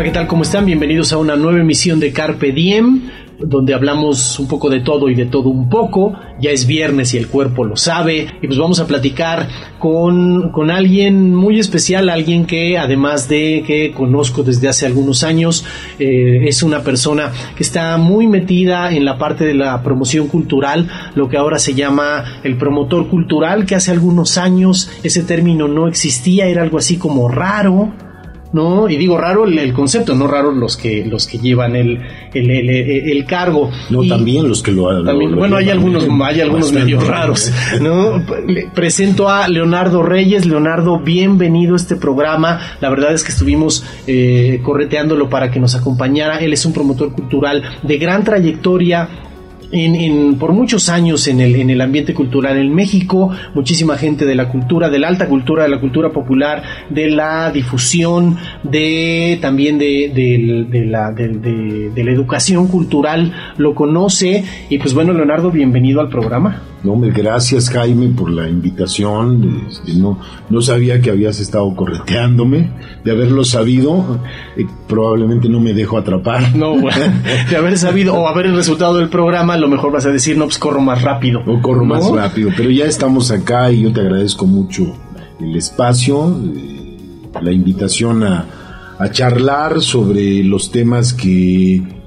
Hola, ¿qué tal? ¿Cómo están? Bienvenidos a una nueva emisión de Carpe Diem, donde hablamos un poco de todo y de todo un poco. Ya es viernes y el cuerpo lo sabe. Y pues vamos a platicar con, con alguien muy especial, alguien que además de que conozco desde hace algunos años, eh, es una persona que está muy metida en la parte de la promoción cultural, lo que ahora se llama el promotor cultural, que hace algunos años ese término no existía, era algo así como raro ¿no? Y digo raro el, concepto, no raro los que los que llevan el, el, el, cargo. No, también los que lo, también, Bueno, hay algunos, hay algunos medio raros, ¿no? presento a Leonardo Reyes. Leonardo, bienvenido a este programa. La verdad es que estuvimos eh, correteándolo para que nos acompañara. Él es un promotor cultural de gran trayectoria en, por muchos años en el, en el ambiente cultural en México, muchísima gente de la cultura, de la alta cultura, de la cultura popular, de la difusión, de también de, de, la, de, de la educación cultural lo conoce. Y pues bueno, Leonardo, bienvenido al programa. No, gracias Jaime por la invitación. Este, no, no sabía que habías estado correteándome. De haberlo sabido, eh, probablemente no me dejo atrapar. No, de haber sabido o haber el resultado del programa, a lo mejor vas a decir, no, pues corro más rápido. O corro más rápido, pero ya estamos acá y yo te agradezco mucho el espacio, eh, la invitación a, a charlar sobre los temas que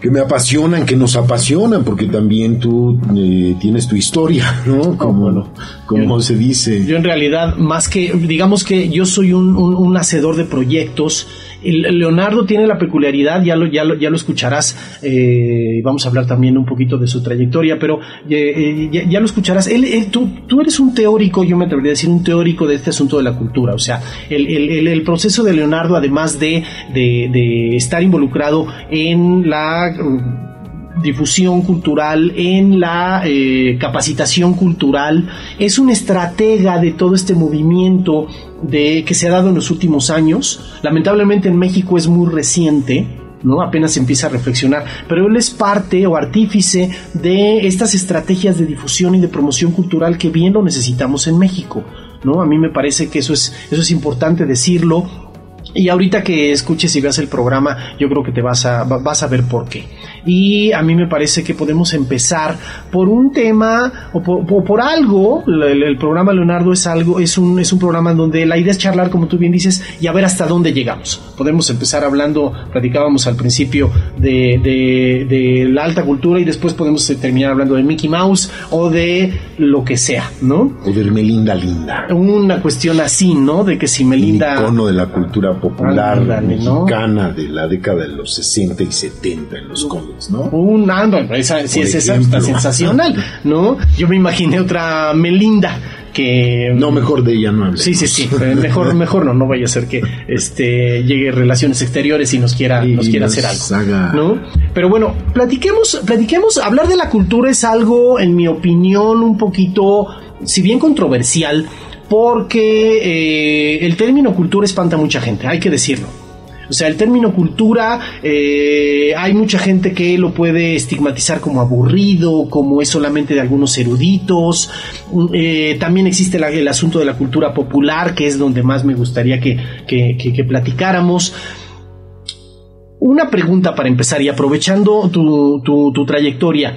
que me apasionan, que nos apasionan, porque también tú eh, tienes tu historia, ¿no? Como, como se dice. Yo en realidad, más que, digamos que yo soy un, un hacedor de proyectos, Leonardo tiene la peculiaridad, ya lo, ya lo, ya lo escucharás, eh, vamos a hablar también un poquito de su trayectoria, pero eh, eh, ya, lo escucharás. Él, tú, tú, eres un teórico, yo me atrevería a decir un teórico de este asunto de la cultura, o sea, el, proceso de Leonardo, además de, de, de estar involucrado en la difusión cultural, en la eh, capacitación cultural, es un estratega de todo este movimiento de, que se ha dado en los últimos años. Lamentablemente en México es muy reciente, ¿no? Apenas empieza a reflexionar, pero él es parte o artífice de estas estrategias de difusión y de promoción cultural que bien lo necesitamos en México, ¿no? A mí me parece que eso es, eso es importante decirlo y ahorita que escuches y veas el programa, yo creo que te vas a, vas a ver por qué. Y a mí me parece que podemos empezar por un tema o por, algo. El, programa Leonardo es algo, es un, es un programa en donde la idea es charlar, como tú bien dices, y a ver hasta dónde llegamos. Podemos empezar hablando, platicábamos al principio de, de, de la alta cultura y después podemos terminar hablando de Mickey Mouse o de lo que sea, ¿no? O de Melinda Linda. Una cuestión así, ¿no? De que si Melinda. Un icono de la cultura popular mexicana de la década de los 60 y 70 en los cómics, ¿no? Un ando, esa, sí, es esa está sensacional, ¿no? Yo me imaginé otra Melinda que no mejor de ella no hablemos. sí sí sí mejor mejor no no vaya a ser que este llegue relaciones exteriores y nos quiera nos quiera hacer algo no pero bueno platiquemos platiquemos hablar de la cultura es algo en mi opinión un poquito si bien controversial porque eh, el término cultura espanta a mucha gente, hay que decirlo. O sea, el término cultura, eh, hay mucha gente que lo puede estigmatizar como aburrido, como es solamente de algunos eruditos. Eh, también existe el asunto de la cultura popular, que es donde más me gustaría que, que, platicáramos. Una pregunta para empezar y aprovechando tu, tu trayectoria.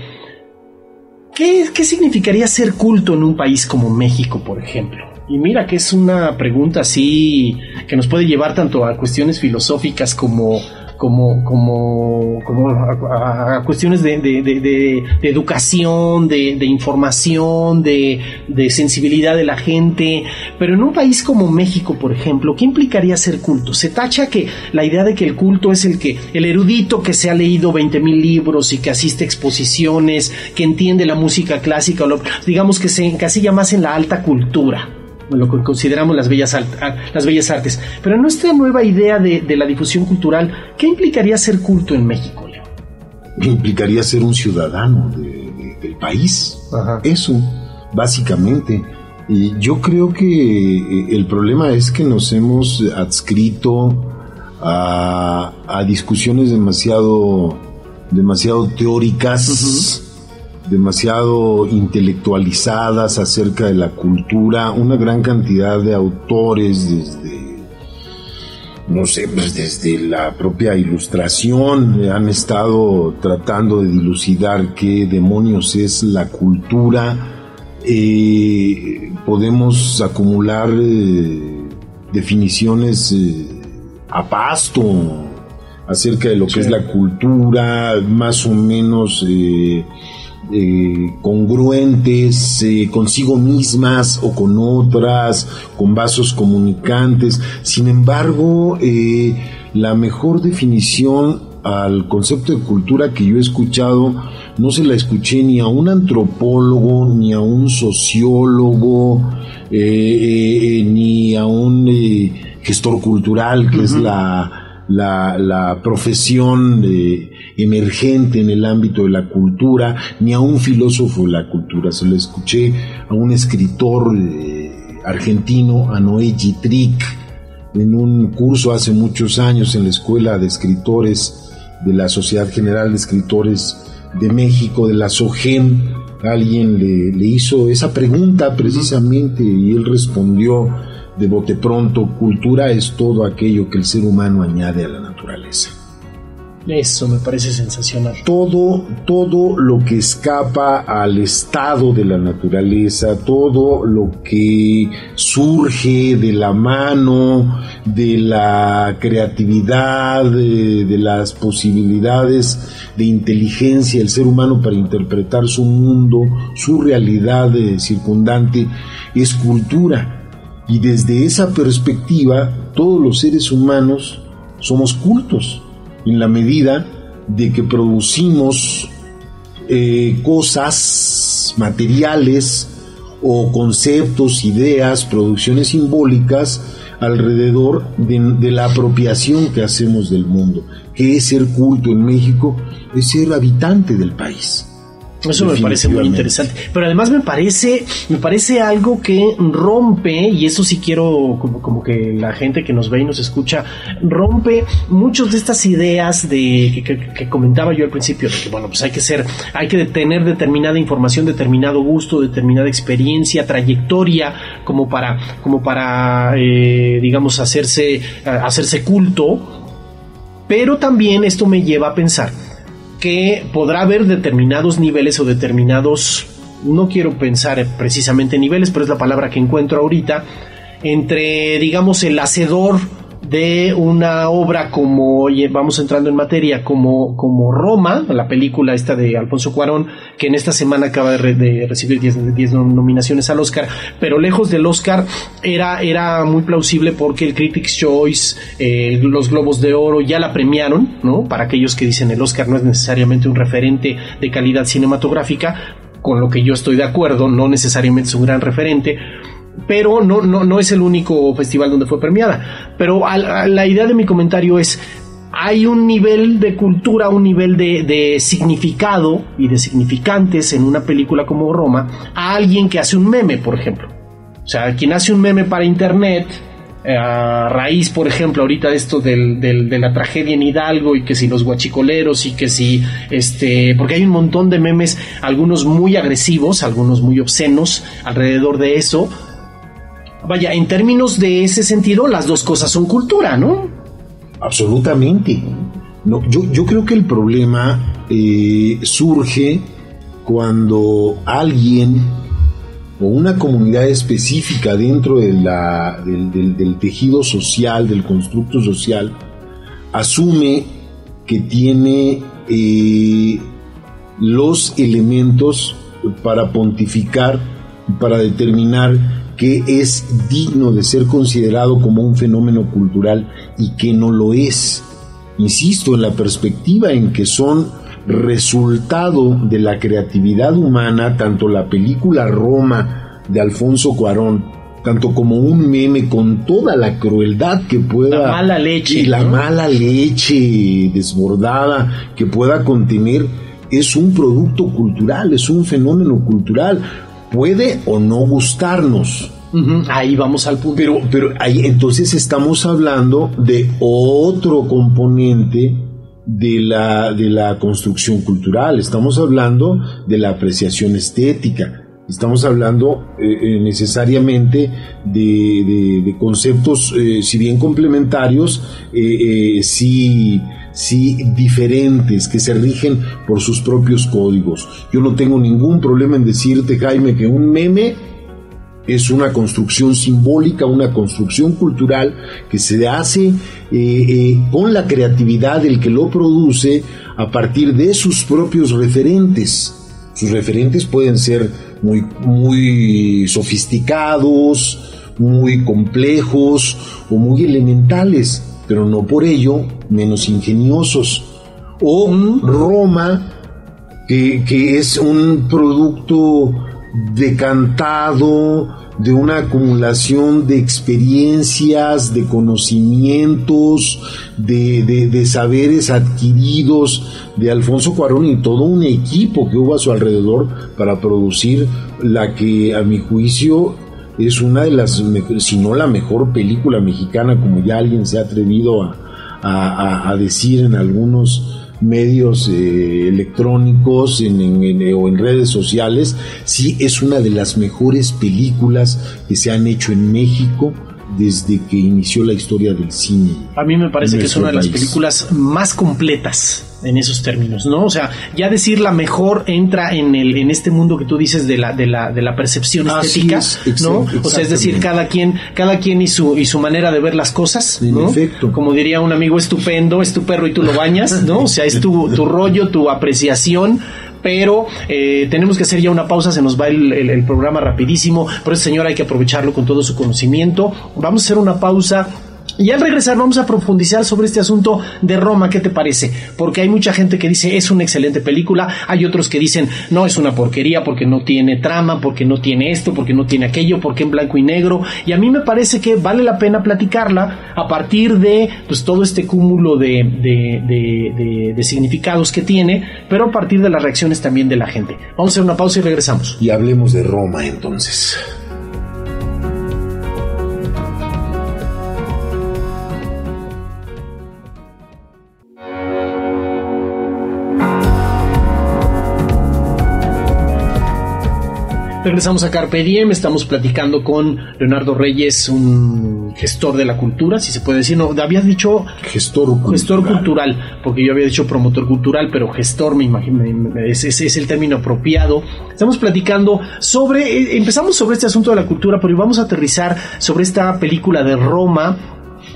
¿Qué, ¿Qué significaría ser culto en un país como México, por ejemplo? Y mira que es una pregunta así que nos puede llevar tanto a cuestiones filosóficas como, como, como, como a, cuestiones de, educación, de, información, de, sensibilidad de la gente. Pero en un país como México, por ejemplo, ¿qué implicaría ser culto? Se tacha que la idea de que el culto es el que, el erudito que se ha leído 20 mil libros y que asiste a exposiciones, que entiende la música clásica, digamos que se encasilla más en la alta cultura lo que consideramos las bellas, las bellas artes. Pero en nuestra nueva idea de, la difusión cultural, ¿qué implicaría ser culto en México, Leo? Implicaría ser un ciudadano del país. Eso, básicamente. Y yo creo que eh, el problema es que nos hemos adscrito a, discusiones demasiado, demasiado teóricas demasiado intelectualizadas acerca de la cultura, una gran cantidad de autores desde no sé, pues desde la propia ilustración han estado tratando de dilucidar qué demonios es la cultura. Eh, podemos acumular eh, definiciones eh, a pasto acerca de lo que es la cultura, más o menos eh, congruentes eh, consigo mismas o con otras, con vasos comunicantes. Sin embargo, eh, la mejor definición al concepto de cultura que yo he escuchado no se la escuché ni a un antropólogo, ni a un sociólogo, ni a un gestor cultural, que es la la, profesión eh, emergente en el ámbito de la cultura, ni a un filósofo de la cultura. Se lo escuché a un escritor eh, argentino, a Noé Gitric, en un curso hace muchos años en la Escuela de Escritores de la Sociedad General de Escritores de México, de la SOGEM. Alguien le, le hizo esa pregunta precisamente y él respondió de bote pronto, cultura es todo aquello que el ser humano añade a la naturaleza. Eso me parece sensacional. Todo, todo lo que escapa al estado de la naturaleza, todo lo que surge de la mano, de la creatividad, de, las posibilidades de inteligencia del ser humano para interpretar su mundo, su realidad circundante, es cultura y desde esa perspectiva, todos los seres humanos somos cultos, en la medida de que producimos eh, cosas materiales o conceptos, ideas, producciones simbólicas alrededor de, de, la apropiación que hacemos del mundo. que es ser culto en México? Es ser habitante del país. Eso me parece muy interesante. Pero además me parece, me parece algo que rompe, y eso sí quiero como, como que la gente que nos ve y nos escucha, rompe muchas de estas ideas de que, comentaba yo al principio, de que bueno, pues hay que ser, hay que tener determinada información, determinado gusto, determinada experiencia, trayectoria, como para, como para eh, digamos, hacerse, hacerse culto. Pero también esto me lleva a pensar que podrá haber determinados niveles o determinados, no quiero pensar precisamente niveles, pero es la palabra que encuentro ahorita, entre, digamos, el hacedor de una obra como, vamos entrando en materia, como, como Roma, la película esta de Alfonso Cuarón, que en esta semana acaba de, recibir 10 nominaciones al Oscar, pero lejos del Oscar era, era muy plausible porque el Critics' Choice, eh, los Globos de Oro ya la premiaron, ¿no? Para aquellos que dicen el Oscar no es necesariamente un referente de calidad cinematográfica, con lo que yo estoy de acuerdo, no necesariamente es un gran referente, pero no, no, no es el único festival donde fue premiada. Pero la idea de mi comentario es, hay un nivel de cultura, un nivel de, significado y de significantes en una película como Roma a alguien que hace un meme, por ejemplo. O sea, quien hace un meme para internet, eh, a raíz, por ejemplo, ahorita de esto del, de la tragedia en Hidalgo y que si los guachicoleros y que si, este, porque hay un montón de memes, algunos muy agresivos, algunos muy obscenos alrededor de eso, Vaya, en términos de ese sentido, las dos cosas son cultura, ¿no? Absolutamente. No, yo, creo que el problema eh, surge cuando alguien o una comunidad específica dentro de la, del, tejido social, del constructo social, asume que tiene eh, los elementos para pontificar, para determinar que es digno de ser considerado como un fenómeno cultural y que no lo es. Insisto en la perspectiva en que son resultado de la creatividad humana, tanto la película Roma de Alfonso Cuarón, tanto como un meme con toda la crueldad que pueda la mala leche y la mala leche desbordada que pueda contener es un producto cultural, es un fenómeno cultural puede o no gustarnos. Ahí vamos al punto. Pero, pero ahí entonces estamos hablando de otro componente de la, de la construcción cultural. Estamos hablando de la apreciación estética. Estamos hablando eh, eh, necesariamente de, conceptos, eh, si bien complementarios, sí, sí diferentes, que se rigen por sus propios códigos. Yo no tengo ningún problema en decirte, Jaime, que un meme es una construcción simbólica, una construcción cultural que se hace con la creatividad del que lo produce a partir de sus propios referentes. Sus referentes pueden ser muy, muy sofisticados, muy complejos o muy elementales, pero no por ello menos ingeniosos. O Roma, que, que es un producto decantado, de una acumulación de experiencias, de conocimientos, de, saberes adquiridos de Alfonso Cuarón y todo un equipo que hubo a su alrededor para producir la que a mi juicio es una de las, si no la mejor película mexicana, como ya alguien se ha atrevido a decir en algunos medios eh, electrónicos en, o en redes sociales, sí es una de las mejores películas que se han hecho en México desde que inició la historia del cine. A mí me parece que es una de las películas más completas en esos términos, ¿no? O sea, ya decir la mejor entra en el en este mundo que tú dices de la de la de la percepción estética, ¿no? O sea, es decir, cada quien cada quien y su y su manera de ver las cosas, en efecto. Como diría un amigo estupendo, es tu perro y tú lo bañas, ¿no? O sea, es tu tu rollo, tu apreciación pero eh, tenemos que hacer ya una pausa, se nos va el, el, programa rapidísimo, por eso señor hay que aprovecharlo con todo su conocimiento. Vamos a hacer una pausa y al regresar vamos a profundizar sobre este asunto de Roma, ¿qué te parece? Porque hay mucha gente que dice es una excelente película, hay otros que dicen no es una porquería porque no tiene trama, porque no tiene esto, porque no tiene aquello, porque en blanco y negro. Y a mí me parece que vale la pena platicarla a partir de pues, todo este cúmulo de, de, de significados que tiene, pero a partir de las reacciones también de la gente. Vamos a hacer una pausa y regresamos. Y hablemos de Roma entonces. Regresamos a Carpe Diem, estamos platicando con Leonardo Reyes, un gestor de la cultura, si se puede decir. No, habías dicho gestor cultural. Gestor cultural, porque yo había dicho promotor cultural, pero gestor me imagino, ese es, el término apropiado. Estamos platicando sobre, eh, empezamos sobre este asunto de la cultura, pero vamos a aterrizar sobre esta película de Roma,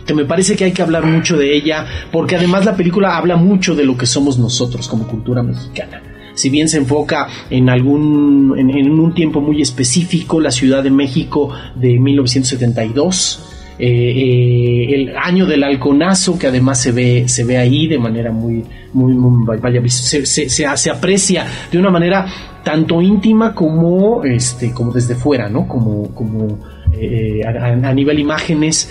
que me parece que hay que hablar mucho de ella, porque además la película habla mucho de lo que somos nosotros como cultura mexicana si bien se enfoca en algún en, un tiempo muy específico, la Ciudad de México de 1972. Eh, eh, el año del halconazo que además se ve se ve ahí de manera muy muy, vaya se, se, se, aprecia de una manera tanto íntima como este como desde fuera no como como eh, a, nivel imágenes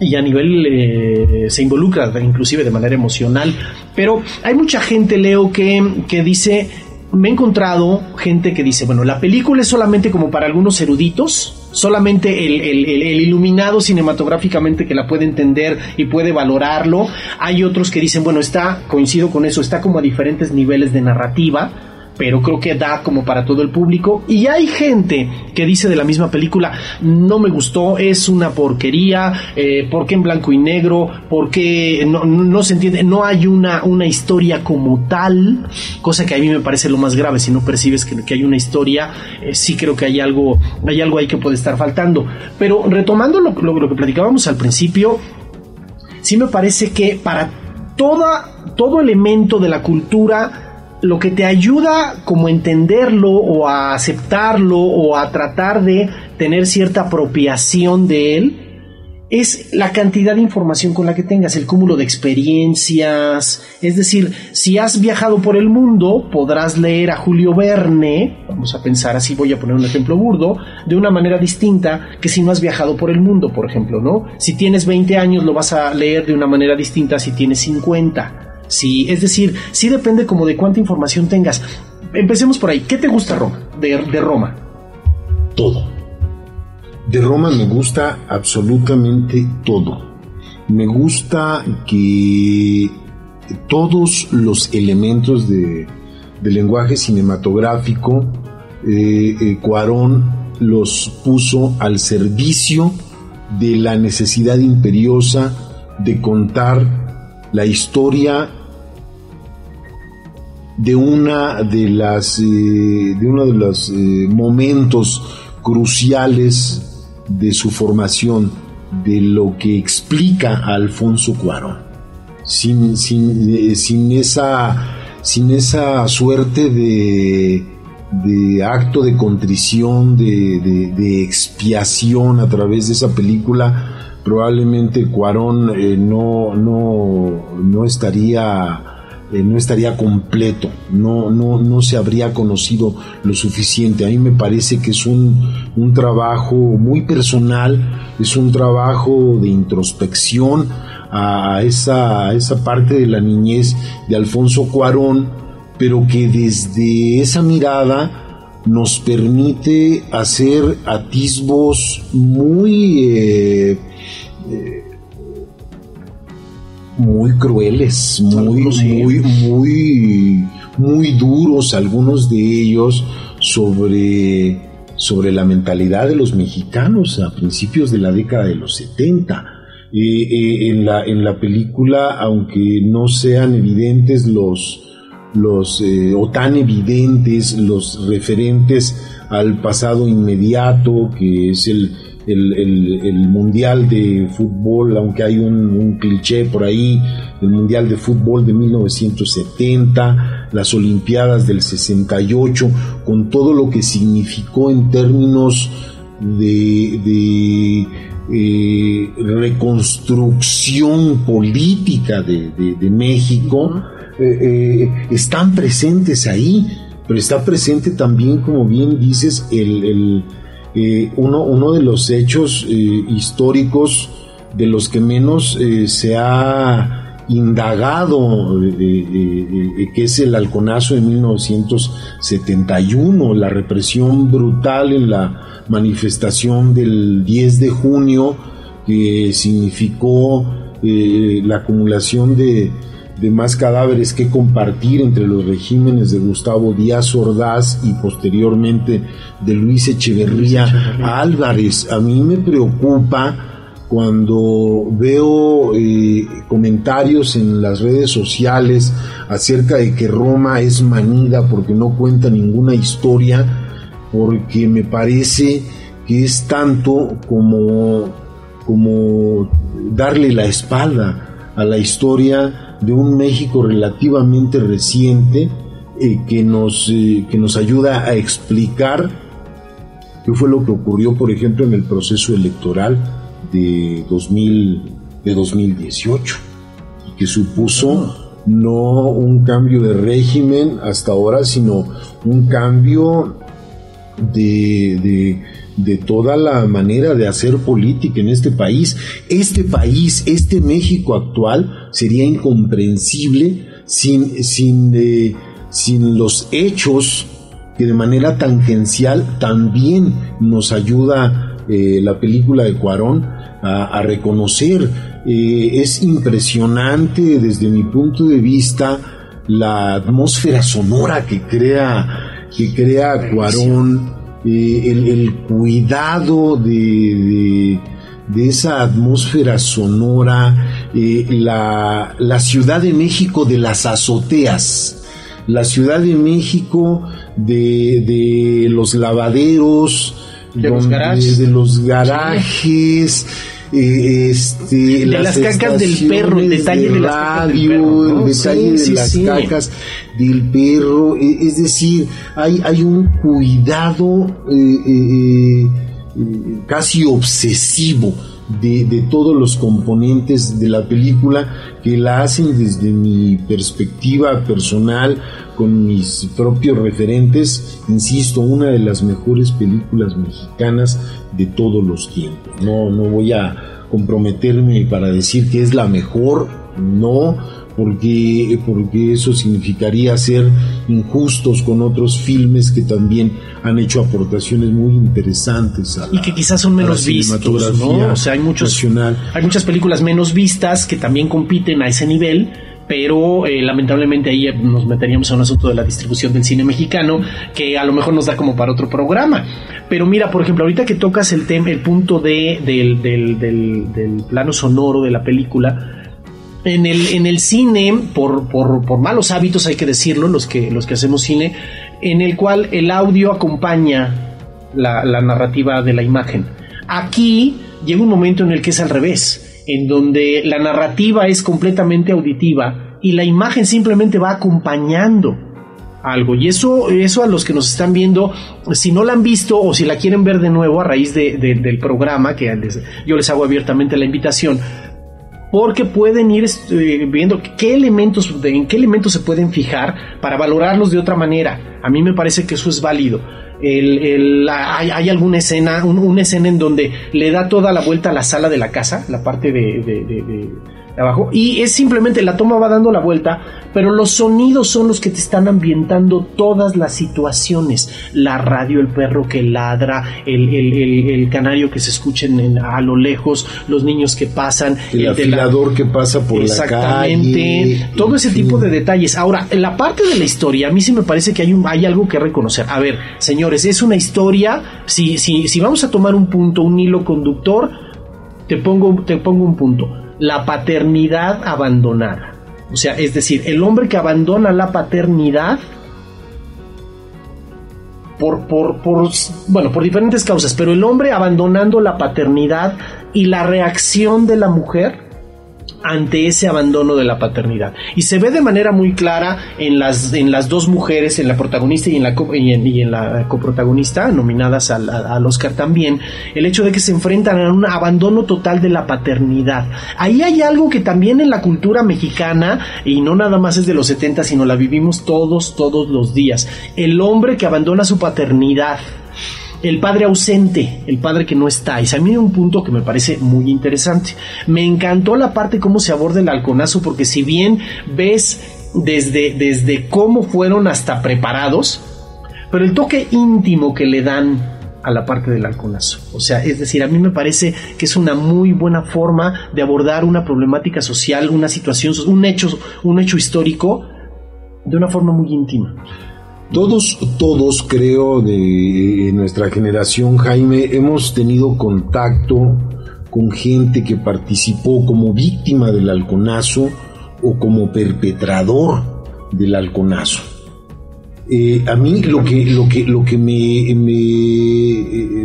y a nivel eh, se involucra inclusive de manera emocional. Pero hay mucha gente, Leo, que, que dice, me he encontrado gente que dice, bueno, la película es solamente como para algunos eruditos, solamente el, iluminado cinematográficamente que la puede entender y puede valorarlo. Hay otros que dicen, bueno, está, coincido con eso, está como a diferentes niveles de narrativa pero creo que da como para todo el público. Y hay gente que dice de la misma película, no me gustó, es una porquería, eh, porque en blanco y negro, porque no, no, se entiende, no hay una, una historia como tal, cosa que a mí me parece lo más grave, si no percibes que, que hay una historia, eh, sí creo que hay algo, hay algo ahí que puede estar faltando. Pero retomando lo, lo, lo que platicábamos al principio, sí me parece que para toda, todo elemento de la cultura, lo que te ayuda como a entenderlo o a aceptarlo o a tratar de tener cierta apropiación de él es la cantidad de información con la que tengas, el cúmulo de experiencias. Es decir, si has viajado por el mundo, podrás leer a Julio Verne, vamos a pensar así, voy a poner un ejemplo burdo, de una manera distinta que si no has viajado por el mundo, por ejemplo, ¿no? Si tienes 20 años, lo vas a leer de una manera distinta si tienes 50. Sí, es decir, sí depende como de cuánta información tengas. Empecemos por ahí. ¿Qué te gusta Roma? De, Roma. Todo. De Roma me gusta absolutamente todo. Me gusta que todos los elementos de, lenguaje cinematográfico eh, Cuarón los puso al servicio de la necesidad imperiosa de contar la historia de una de las de uno de los momentos cruciales de su formación de lo que explica a Alfonso Cuarón. Sin, sin, eh, sin, esa, sin esa suerte de, de acto de contrición, de, expiación a través de esa película, probablemente Cuarón eh, no, no, no estaría eh, no estaría completo, no, no, no se habría conocido lo suficiente. A mí me parece que es un, un trabajo muy personal, es un trabajo de introspección a esa, a esa parte de la niñez de Alfonso Cuarón, pero que desde esa mirada nos permite hacer atisbos muy eh, eh, muy crueles, muy, muy, muy, muy duros, algunos de ellos sobre, sobre la mentalidad de los mexicanos a principios de la década de los 70. Eh, en, la, en la película, aunque no sean evidentes los, los eh, o tan evidentes los referentes al pasado inmediato, que es el, el, Mundial de Fútbol, aunque hay un, cliché por ahí, el Mundial de Fútbol de 1970, las Olimpiadas del 68, con todo lo que significó en términos de, eh, reconstrucción política de, México, eh, eh, están presentes ahí, pero está presente también, como bien dices, el eh, uno, uno, de los hechos históricos de los que menos se ha indagado, que es el halconazo de 1971, la represión brutal en la manifestación del 10 de junio, que significó la acumulación de de más cadáveres que compartir entre los regímenes de Gustavo Díaz Ordaz y posteriormente de Luis Echeverría, Álvarez. A mí me preocupa cuando veo eh, comentarios en las redes sociales acerca de que Roma es manida porque no cuenta ninguna historia, porque me parece que es tanto como, como darle la espalda a la historia de un México relativamente reciente eh, que, nos, eh, que nos ayuda a explicar qué fue lo que ocurrió, por ejemplo, en el proceso electoral de, 2000, de 2018 y que supuso no un cambio de régimen hasta ahora, sino un cambio de de toda la manera de hacer política en este país. Este país, este México actual, sería incomprensible sin, sin, eh, sin los hechos que de manera tangencial también nos ayuda eh, la película de Cuarón a, reconocer. Eh, es impresionante desde mi punto de vista la atmósfera sonora que crea, que crea Cuarón eh, el, cuidado de, de, esa atmósfera sonora, eh, la, la, Ciudad de México de las azoteas, la Ciudad de México de, de los lavaderos, de los garajes, de los garajes este, de las, cacas del perro, el detalle de, las el detalle de las cacas del perro, e, es decir, hay, hay un cuidado eh, eh, casi obsesivo de, todos los componentes de la película que la hacen desde mi perspectiva personal, con mis propios referentes, insisto, una de las mejores películas mexicanas de todos los tiempos. No, no voy a comprometerme para decir que es la mejor, no, porque, porque eso significaría ser injustos con otros filmes que también han hecho aportaciones muy interesantes y que quizás son menos vistos, ¿no? O sea, hay muchos hay muchas películas menos vistas que también compiten a ese nivel pero eh, lamentablemente ahí nos meteríamos a un asunto de la distribución del cine mexicano que a lo mejor nos da como para otro programa. Pero mira, por ejemplo, ahorita que tocas el tema, el punto de, del, del, del, plano sonoro de la película, en el, en el cine, por, por, por, malos hábitos hay que decirlo, los que, los que hacemos cine, en el cual el audio acompaña la, narrativa de la imagen. Aquí llega un momento en el que es al revés, en donde la narrativa es completamente auditiva y la imagen simplemente va acompañando algo. Y eso, eso a los que nos están viendo, si no la han visto o si la quieren ver de nuevo a raíz del programa, que yo les hago abiertamente la invitación, porque pueden ir eh, viendo qué elementos, en qué elementos se pueden fijar para valorarlos de otra manera. A mí me parece que eso es válido. hay, alguna escena, una escena en donde le da toda la vuelta a la sala de la casa, la parte de abajo y es simplemente la toma va dando la vuelta, pero los sonidos son los que te están ambientando todas las situaciones. La radio, el perro que ladra, el, canario que se escucha a lo lejos, los niños que pasan, el, afilador que pasa por la calle. todo ese tipo de detalles. Ahora, en la parte de la historia, a mí sí me parece que hay, un, hay algo que reconocer. A ver, señores, es una historia, si, si, si vamos a tomar un punto, un hilo conductor, te pongo, te pongo un punto la paternidad abandonada. O sea, es decir, el hombre que abandona la paternidad por, por, por, bueno, por diferentes causas, pero el hombre abandonando la paternidad y la reacción de la mujer ante ese abandono de la paternidad. Y se ve de manera muy clara en las, en las dos mujeres, en la protagonista y en la, y en, la coprotagonista, nominadas al, al, Oscar también, el hecho de que se enfrentan a un abandono total de la paternidad. Ahí hay algo que también en la cultura mexicana, y no nada más es de los 70, sino la vivimos todos, todos los días. El hombre que abandona su paternidad el padre ausente, el padre que no está. Y a mí un punto que me parece muy interesante. Me encantó la parte cómo se aborda el halconazo, porque si bien ves desde, desde cómo fueron hasta preparados, pero el toque íntimo que le dan a la parte del halconazo. O sea, es decir, a mí me parece que es una muy buena forma de abordar una problemática social, una situación, un hecho, un hecho histórico de una forma muy íntima. Todos, todos creo de nuestra generación, Jaime, hemos tenido contacto con gente que participó como víctima del halconazo o como perpetrador del halconazo. Eh, a mí lo que, lo que, lo que me,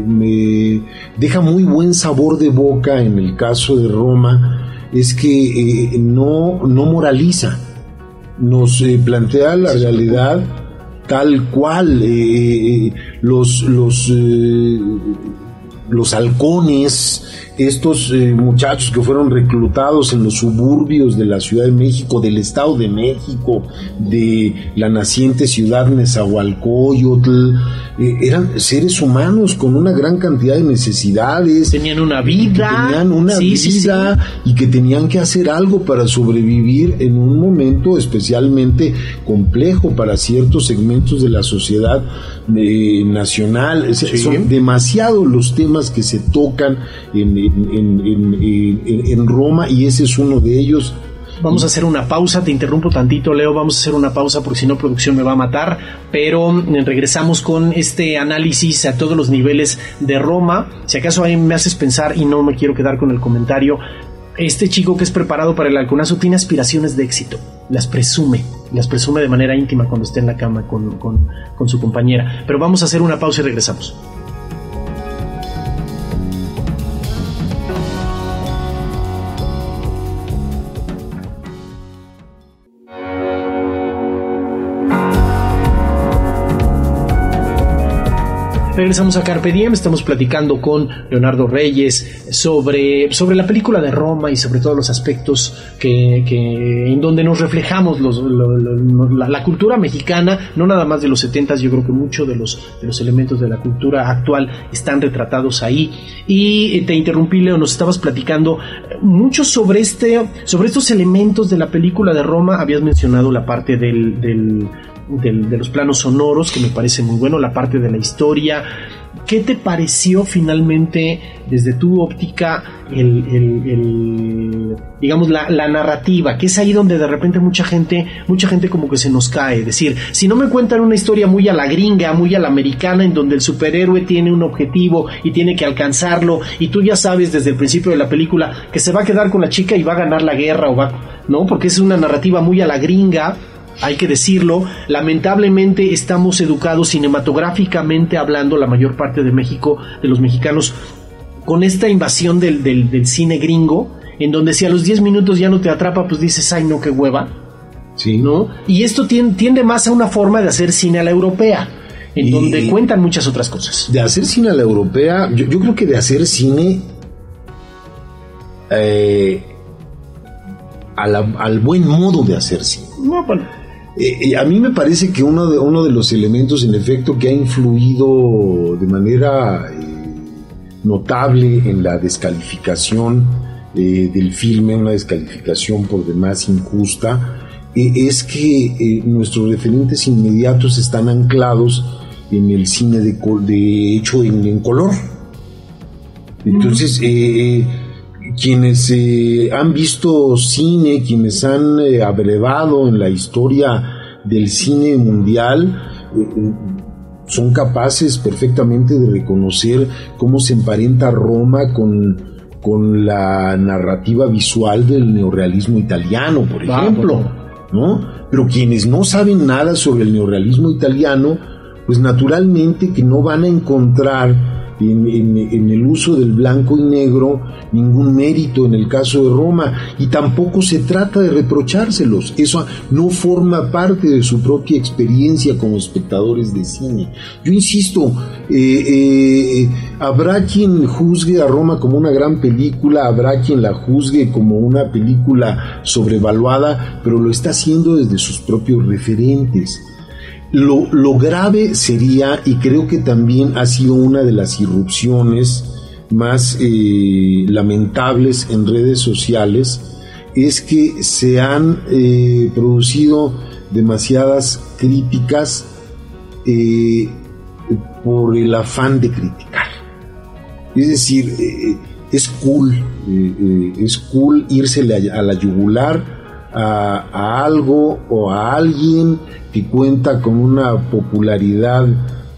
me, deja muy buen sabor de boca en el caso de Roma es que eh, no, no moraliza, nos eh, plantea la realidad tal cual eh, los los eh, los halcones estos muchachos que fueron reclutados en los suburbios de la Ciudad de México, del Estado de México, de la naciente ciudad Nezahualcóyotl, eh, eran seres humanos con una gran cantidad de necesidades. Tenían una vida. Tenían una vida y que tenían que hacer algo para sobrevivir en un momento especialmente complejo para ciertos segmentos de la sociedad eh, nacional. Son demasiados los temas que se tocan en, en Roma y ese es uno de ellos Vamos a hacer una pausa, te interrumpo tantito, Leo, vamos a hacer una pausa porque si no producción me va a matar, pero mm, regresamos con este análisis a todos los niveles de Roma. Si acaso ahí me haces pensar y no me quiero quedar con el comentario, este chico que es preparado para el halconazo tiene aspiraciones de éxito, las presume, las presume de manera íntima cuando esté en la cama con, con su compañera. Pero vamos a hacer una pausa y regresamos. Regresamos a Carpe Diem, estamos platicando con Leonardo Reyes sobre, sobre la película de Roma y sobre todos los aspectos que, en donde nos reflejamos la, cultura mexicana, no nada más de los 70 yo creo que muchos de los, de los elementos de la cultura actual están retratados ahí. Y eh, te interrumpí, Leo, nos estabas platicando mucho sobre, este, sobre estos elementos de la película de Roma, habías mencionado la parte del de los planos sonoros, que me parece muy bueno, la parte de la historia. ¿Qué te pareció finalmente desde tu óptica el, digamos la, narrativa? Que es ahí donde de repente mucha gente, mucha gente como que se nos cae. Es decir, si no me cuentan una historia muy a la gringa, muy a la americana, en donde el superhéroe tiene un objetivo y tiene que alcanzarlo, y tú ya sabes desde el principio de la película que se va a quedar con la chica y va a ganar la guerra o va, ¿no? Porque es una narrativa muy a la gringa hay que decirlo, lamentablemente estamos educados cinematográficamente hablando, la mayor parte de México, de los mexicanos, con esta invasión del, del, cine gringo, en donde si a los 10 minutos ya no te atrapa, pues dices, ay no, qué hueva. Sí. ¿No? Y esto tiende, más a una forma de hacer cine a la europea, en donde cuentan muchas otras cosas. De hacer cine a la europea, yo, creo que de hacer cine eh, al buen modo de hacer cine. No, bueno eh, eh, a mí me parece que uno de, uno de los elementos, en efecto, que ha influido de manera eh, notable en la descalificación del filme, una descalificación por demás injusta, es que nuestros referentes inmediatos están anclados en el cine de, de hecho en, color. Entonces, quienes eh, han visto cine, quienes han eh, abrevado en la historia del cine mundial, eh, son capaces perfectamente de reconocer cómo se emparenta Roma con, con la narrativa visual del neorrealismo italiano, por ejemplo. ¿no? Pero quienes no saben nada sobre el neorrealismo italiano, pues naturalmente que no van a encontrar en, el uso del blanco y negro ningún mérito en el caso de Roma y tampoco se trata de reprochárselos. Eso no forma parte de su propia experiencia como espectadores de cine. Yo insisto, eh, eh, habrá quien juzgue a Roma como una gran película, habrá quien la juzgue como una película sobrevaluada, pero lo está haciendo desde sus propios referentes. Lo, grave sería, y creo que también ha sido una de las irrupciones más eh, lamentables en redes sociales, es que se han eh, producido demasiadas críticas eh, por el afán de criticar. Es decir, es cool, es cool irse a la yugular a, algo o a alguien que cuenta con una popularidad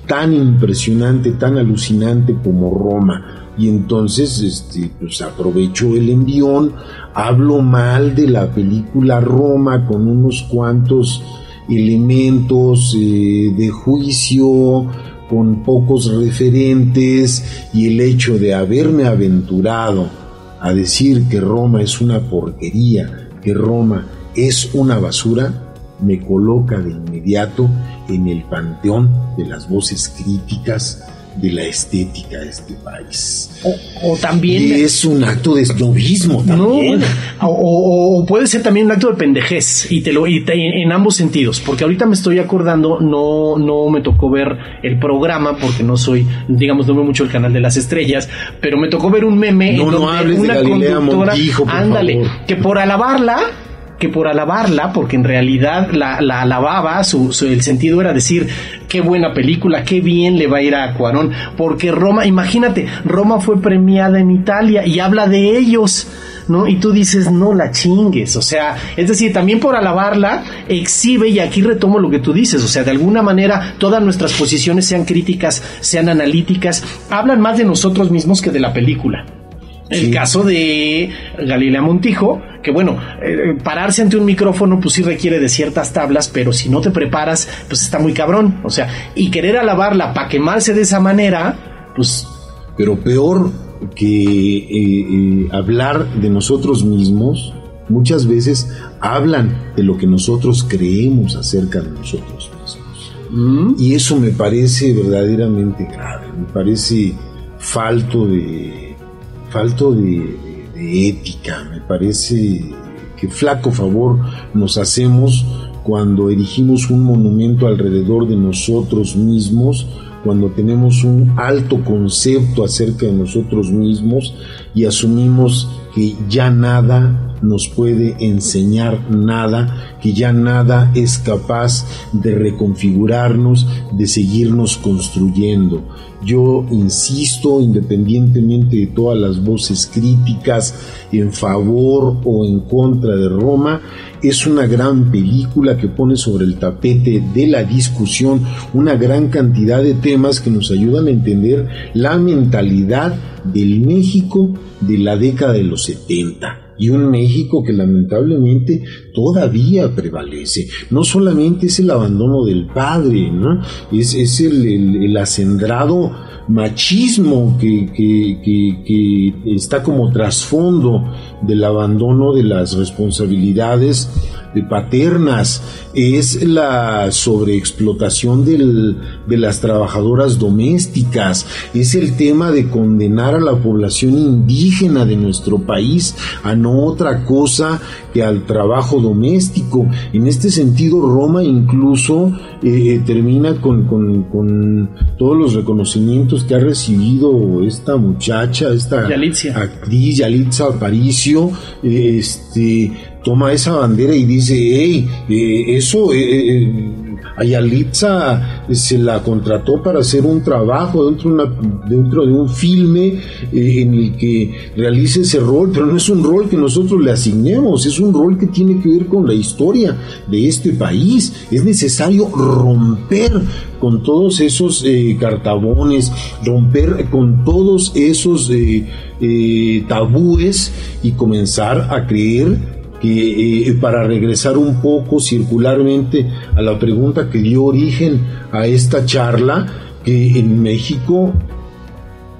tan impresionante, tan alucinante como Roma. Y entonces, este, pues aprovecho el envión, hablo mal de la película Roma con unos cuantos elementos eh, de juicio, con pocos referentes y el hecho de haberme aventurado a decir que Roma es una porquería, que Roma es una basura, me coloca de inmediato en el panteón de las voces críticas de la estética de este país. O, también... es un acto de snobismo también. o, puede ser también un acto de pendejez, y, te lo, y en ambos sentidos, porque ahorita me estoy acordando, no, no me tocó ver el programa, porque no soy, digamos, no veo mucho el canal de las estrellas, pero me tocó ver un meme no, en donde una conductora, ándale, que por alabarla que por alabarla, porque en realidad la, alababa, su, el sentido era decir, qué buena película, qué bien le va a ir a Cuarón, porque Roma, imagínate, Roma fue premiada en Italia y habla de ellos. ¿no? Y tú dices, no la chingues, o sea, es decir, también por alabarla, exhibe, y aquí retomo lo que tú dices, o sea, de alguna manera todas nuestras posiciones, sean críticas, sean analíticas, hablan más de nosotros mismos que de la película. El caso de Galilea Montijo, que bueno, eh, pararse ante un micrófono pues sí requiere de ciertas tablas, pero si no te preparas, pues está muy cabrón. O sea, y querer alabarla para quemarse de esa manera, pues... Pero peor que eh, eh, hablar de nosotros mismos, muchas veces hablan de lo que nosotros creemos acerca de nosotros mismos. Mm. Y eso me parece verdaderamente grave, me parece falto de falto de, ética. Me parece que flaco favor nos hacemos cuando erigimos un monumento alrededor de nosotros mismos, cuando tenemos un alto concepto acerca de nosotros mismos y asumimos que ya nada nos puede enseñar nada, que ya nada es capaz de reconfigurarnos, de seguirnos construyendo. Yo insisto, independientemente de todas las voces críticas en favor o en contra de Roma, es una gran película que pone sobre el tapete de la discusión una gran cantidad de temas que nos ayudan a entender la mentalidad del México de la década de los 70 y un México que lamentablemente todavía prevalece. No solamente es el abandono del padre, ¿no? es, es el, el, acendrado machismo que, que, que, está como trasfondo del abandono de las responsabilidades paternas, es la sobreexplotación de las trabajadoras domésticas, es el tema de condenar a la población indígena de nuestro país a no otra cosa que al trabajo doméstico. En este sentido, Roma incluso eh, termina con, con, todos los reconocimientos que ha recibido esta muchacha, esta actriz Yalitza Aparicio, este toma esa bandera y dice, hey, eh, eso, eh, eh, Ayalitza se la contrató para hacer un trabajo dentro de, dentro de un filme en el que realice ese rol, pero no es un rol que nosotros le asignemos, es un rol que tiene que ver con la historia de este país. Es necesario romper con todos esos cartabones, romper con todos esos tabúes y comenzar a creer eh, para regresar un poco circularmente a la pregunta que dio origen a esta charla, que en México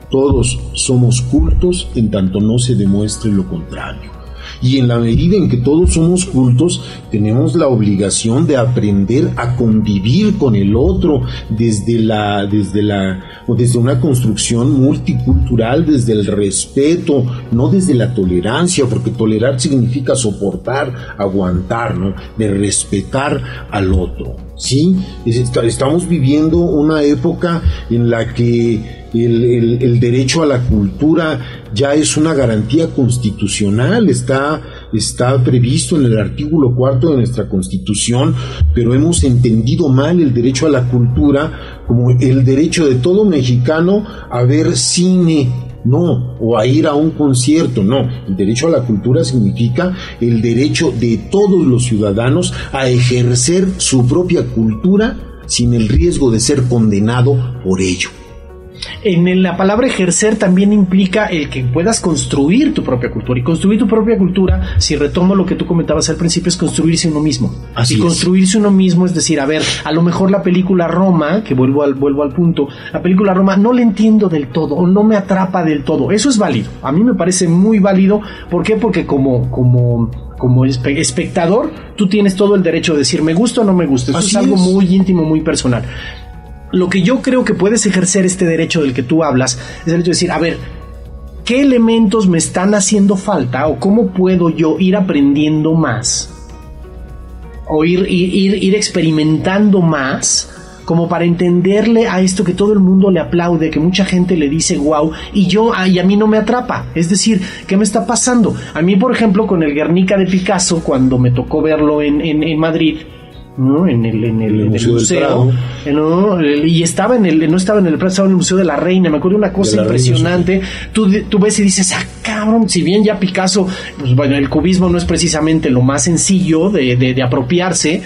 todos somos cultos en tanto no se demuestre lo contrario y en la medida en que todos somos cultos, tenemos la obligación de aprender a convivir con el otro desde la, desde la, o desde una construcción multicultural, desde el respeto, no desde la tolerancia, porque tolerar significa soportar, aguantar, ¿no? De respetar al otro. ¿Sí? Estamos viviendo una época en la que el, derecho a la cultura ya es una garantía constitucional, está, está previsto en el artículo cuarto de nuestra constitución, pero hemos entendido mal el derecho a la cultura como el derecho de todo mexicano a ver cine, no, o a ir a un concierto, no. El derecho a la cultura significa el derecho de todos los ciudadanos a ejercer su propia cultura sin el riesgo de ser condenado por ello. En la palabra ejercer también implica el que puedas construir tu propia cultura. Y construir tu propia cultura, si retomo lo que tú comentabas al principio, es construirse uno mismo. Así y construirse uno mismo es decir, a ver, a lo mejor la película Roma, que vuelvo al, vuelvo al punto, la película Roma no la entiendo del todo o no me atrapa del todo. Eso es válido. A mí me parece muy válido. ¿Por qué? Porque como, como, como espectador, tú tienes todo el derecho de decir me gusta o no me gusta. Eso es algo muy íntimo, muy personal lo que yo creo que puedes ejercer este derecho del que tú hablas es el hecho de decir, a ver, ¿qué elementos me están haciendo falta o cómo puedo yo ir aprendiendo más? O ir, ir, ir, experimentando más como para entenderle a esto que todo el mundo le aplaude, que mucha gente le dice wow, y yo, y a mí no me atrapa. Es decir, ¿qué me está pasando? A mí, por ejemplo, con el Guernica de Picasso, cuando me tocó verlo en, en, en Madrid, ¿no? En el, en el, museo, y estaba en el, no estaba en el estaba en el Museo de la Reina, me acuerdo una cosa impresionante, tú, tú ves y dices, ah, cabrón, si bien ya Picasso, pues bueno, el cubismo no es precisamente lo más sencillo de, de, de apropiarse,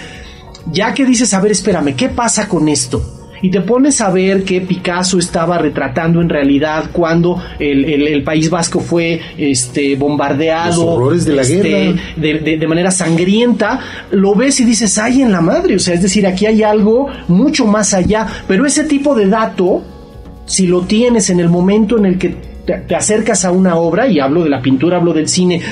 ya que dices, a ver, espérame, ¿qué pasa con esto? Y te pones a ver que Picasso estaba retratando en realidad cuando el, País Vasco fue este, bombardeado de, la este, De, manera sangrienta, lo ves y dices, ay en la madre, o sea, es decir, aquí hay algo mucho más allá, pero ese tipo de dato, si lo tienes en el momento en el que te, acercas a una obra, y hablo de la pintura, hablo del cine,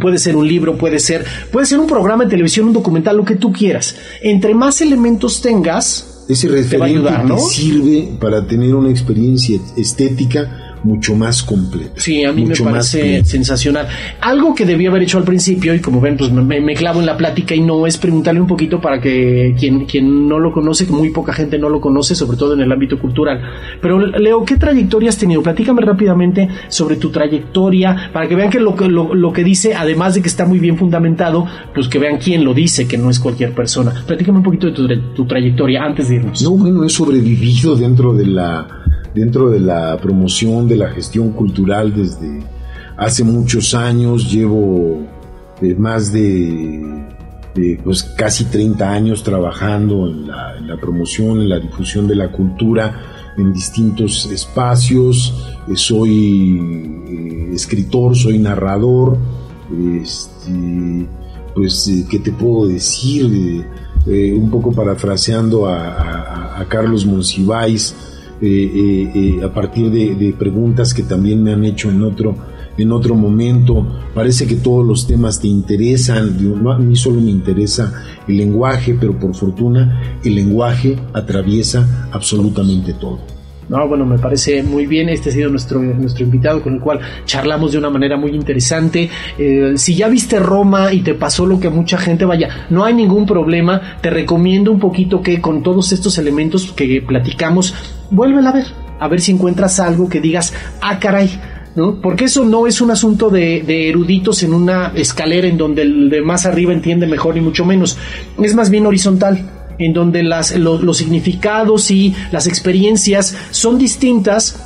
puede ser un libro, puede ser, puede ser un programa de televisión, un documental, lo que tú quieras. Entre más elementos tengas, ese referente te, sirve para tener una experiencia estética mucho más completa. Sí, a mí me parece sensacional. Algo que debía haber hecho al principio, y como ven, pues me, clavo en la plática y no es preguntarle un poquito para que quien, quien no lo conoce, que muy poca gente no lo conoce, sobre todo en el ámbito cultural. Pero Leo, ¿qué trayectoria has tenido? Platícame rápidamente sobre tu trayectoria, para que vean que lo, lo, lo que dice, además de que está muy bien fundamentado, pues que vean quién lo dice, que no es cualquier persona. Platícame un poquito de tu, tu trayectoria antes de irnos. No, bueno, he sobrevivido dentro de la dentro de la promoción de la gestión cultural desde hace muchos años, llevo eh, más de, pues casi 30 años trabajando en la, promoción, en la difusión de la cultura en distintos espacios, eh, soy eh, escritor, soy narrador, este, pues, ¿qué te puedo decir? un poco parafraseando a, a Carlos Monsiváis, eh, eh, eh, a partir de, preguntas que también me han hecho en otro, en otro momento. Parece que todos los temas te interesan. a mí solo me interesa el lenguaje, pero por fortuna el lenguaje atraviesa absolutamente todo. No, bueno, me parece muy bien. Este ha sido nuestro, nuestro invitado con el cual charlamos de una manera muy interesante. Eh, si ya viste Roma y te pasó lo que mucha gente vaya, no hay ningún problema. Te recomiendo un poquito que con todos estos elementos que platicamos, vuélvela a ver. A ver si encuentras algo que digas, ah, caray, ¿no? Porque eso no es un asunto de, de, eruditos en una escalera en donde el de más arriba entiende mejor ni mucho menos. Es más bien horizontal en donde las, los significados y las experiencias son distintas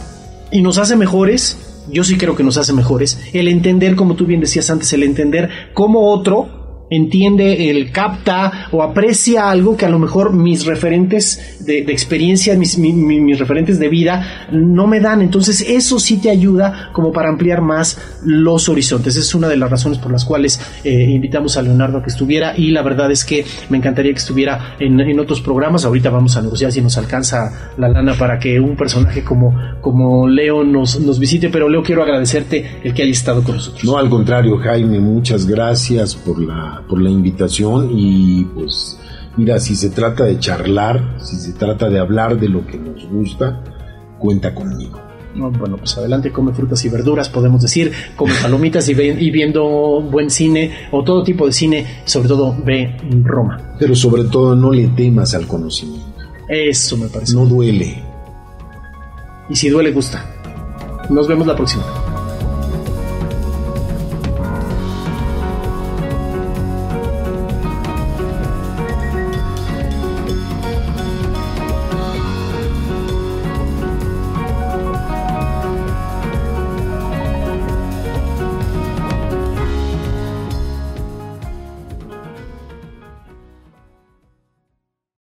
y nos hace mejores, yo sí creo que nos hace mejores, el entender, como tú bien decías antes, el entender cómo otro entiende, el capta o aprecia algo que a lo mejor mis referentes de, experiencia, mis, mis, referentes de vida no me dan. Entonces eso sí te ayuda como para ampliar más los horizontes. Es una de las razones por las cuales eh, invitamos a Leonardo a que estuviera y la verdad es que me encantaría que estuviera en, en, otros programas. Ahorita vamos a negociar si nos alcanza la lana para que un personaje como, como Leo nos, nos visite. Pero Leo, quiero agradecerte el que haya estado con nosotros. No, al contrario, Jaime, muchas gracias por la por la invitación y pues mira, si se trata de charlar, si se trata de hablar de lo que nos gusta, cuenta conmigo. bueno, pues adelante, come frutas y verduras, podemos decir, come palomitas y, y, viendo buen cine o todo tipo de cine, sobre todo ve Roma. Pero sobre todo no le temas al conocimiento. Eso me parece. No duele. Y si duele, gusta. Nos vemos la próxima.